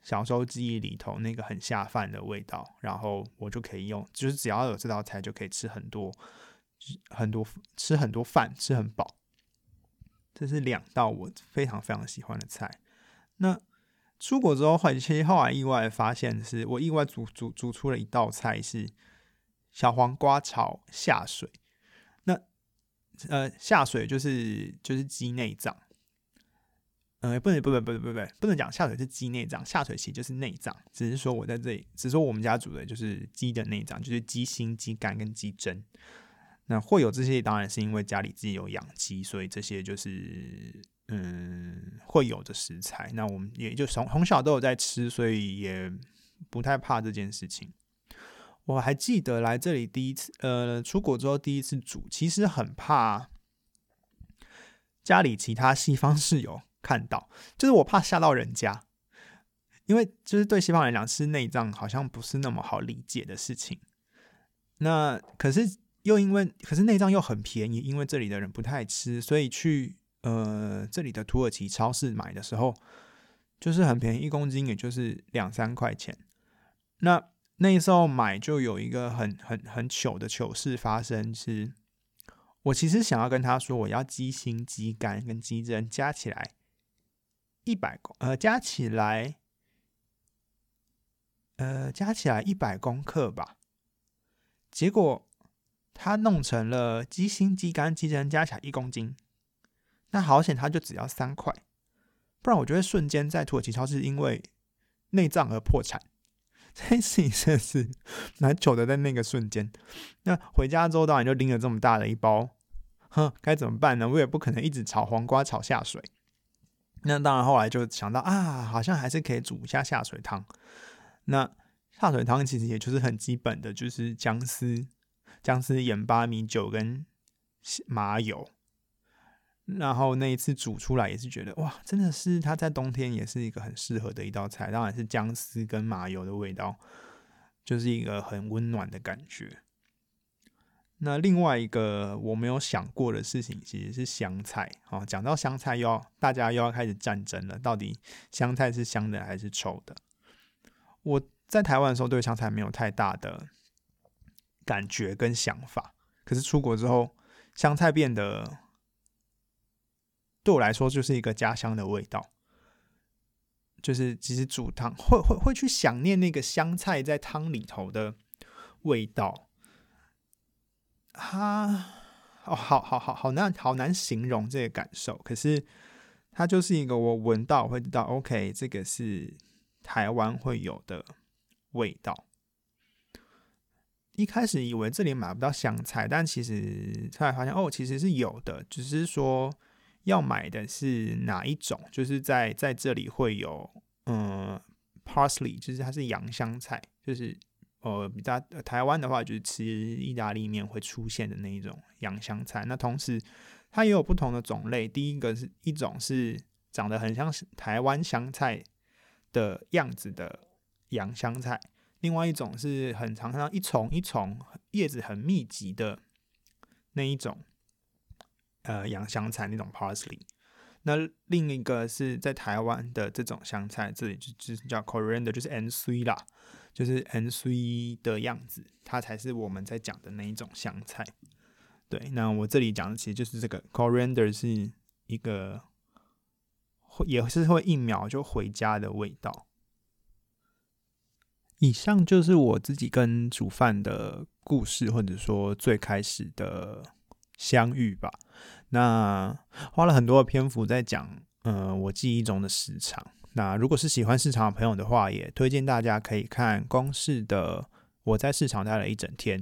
小时候记忆里头那个很下饭的味道，然后我就可以用，就是只要有这道菜就可以吃很多很多吃很多饭，吃很饱。这是两道我非常非常喜欢的菜。那出国之后，其实后来意外发现，是我意外煮煮煮出了一道菜是小黄瓜炒下水。那呃下水就是就是鸡内脏。呃，不能，不能，不能，不，不能讲下水是鸡内脏，下水其实就是内脏。只是说我在这里，只是说我们家煮的就是鸡的内脏，就是鸡心、鸡肝跟鸡胗。那会有这些，当然是因为家里自己有养鸡，所以这些就是嗯会有的食材。那我们也就从从小都有在吃，所以也不太怕这件事情。我还记得来这里第一次，呃，出国之后第一次煮，其实很怕家里其他西方室友。看到，就是我怕吓到人家，因为就是对西方人来讲，吃内脏好像不是那么好理解的事情。那可是又因为，可是内脏又很便宜，因为这里的人不太吃，所以去呃这里的土耳其超市买的时候，就是很便宜，一公斤也就是两三块钱。那那时候买就有一个很很很糗的糗事发生，是我其实想要跟他说，我要鸡心、鸡肝跟鸡胗加起来。一百公呃加起来，呃加起来一百公克吧。结果他弄成了鸡心、鸡肝、鸡胗加起来一公斤。那好险，他就只要三块，不然我觉得瞬间在土耳其超市因为内脏而破产。这件事情真的是蛮糗的，在那个瞬间。那回家之后当然就拎了这么大的一包，哼，该怎么办呢？我也不可能一直炒黄瓜炒下水。那当然，后来就想到啊，好像还是可以煮一下下水汤。那下水汤其实也就是很基本的，就是姜丝、姜丝、盐巴、米酒跟麻油。然后那一次煮出来也是觉得哇，真的是它在冬天也是一个很适合的一道菜。当然是姜丝跟麻油的味道，就是一个很温暖的感觉。那另外一个我没有想过的事情，其实是香菜。哦，讲到香菜，又要大家又要开始战争了。到底香菜是香的还是臭的？我在台湾的时候对香菜没有太大的感觉跟想法，可是出国之后，香菜变得对我来说就是一个家乡的味道。就是其实煮汤会会会去想念那个香菜在汤里头的味道。它哦，好好好好难好难形容这个感受。可是它就是一个我闻到会知道，OK，这个是台湾会有的味道。一开始以为这里买不到香菜，但其实后来发现哦，其实是有的，只是说要买的是哪一种，就是在在这里会有嗯 parsley，就是它是洋香菜，就是呃比较台湾的话就是吃意大利面会出现的那一种洋香菜。那同时它也有不同的种类，第一个是一种是长得很像是台湾香菜的样子的洋香菜。另外一种是很长，像一丛一丛叶子很密集的那一种，呃，洋香菜那种 parsley。那另一个是在台湾的这种香菜，这里就就是叫 coriander，就是 N C 啦，就是 N C 的样子，它才是我们在讲的那一种香菜。对，那我这里讲的其实就是这个 coriander 是一个会也是会一秒就回家的味道。以上就是我自己跟煮饭的故事，或者说最开始的相遇吧。那花了很多的篇幅在讲，呃，我记忆中的市场。那如果是喜欢市场的朋友的话，也推荐大家可以看公视的《我在市场待了一整天》，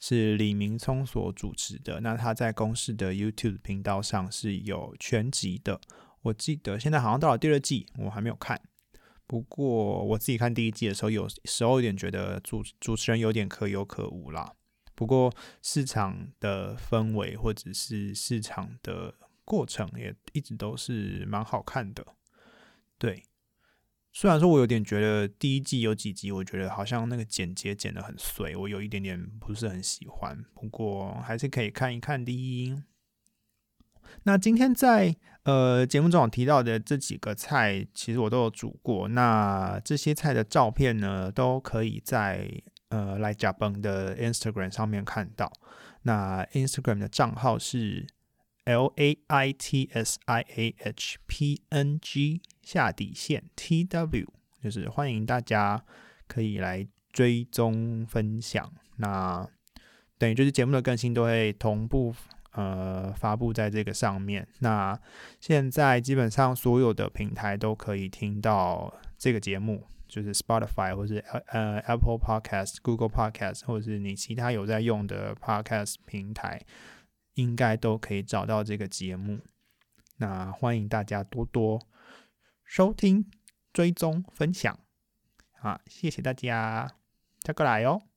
是李明聪所主持的。那他在公视的 YouTube 频道上是有全集的。我记得现在好像到了第二季，我还没有看。不过我自己看第一季的时候，有时候有点觉得主主持人有点可有可无啦。不过市场的氛围或者是市场的过程也一直都是蛮好看的。对，虽然说我有点觉得第一季有几集，我觉得好像那个剪接剪得很碎，我有一点点不是很喜欢。不过还是可以看一看第一。那今天在呃节目中有提到的这几个菜，其实我都有煮过。那这些菜的照片呢，都可以在呃来甲崩的 Instagram 上面看到。那 Instagram 的账号是 L A I T S I A H P N G 下底线 T W，就是欢迎大家可以来追踪分享。那等于就是节目的更新都会同步。呃，发布在这个上面。那现在基本上所有的平台都可以听到这个节目，就是 Spotify 或是呃 Apple Podcast、Google Podcast，或者是你其他有在用的 Podcast 平台，应该都可以找到这个节目。那欢迎大家多多收听、追踪、分享。啊，谢谢大家，再过来哦。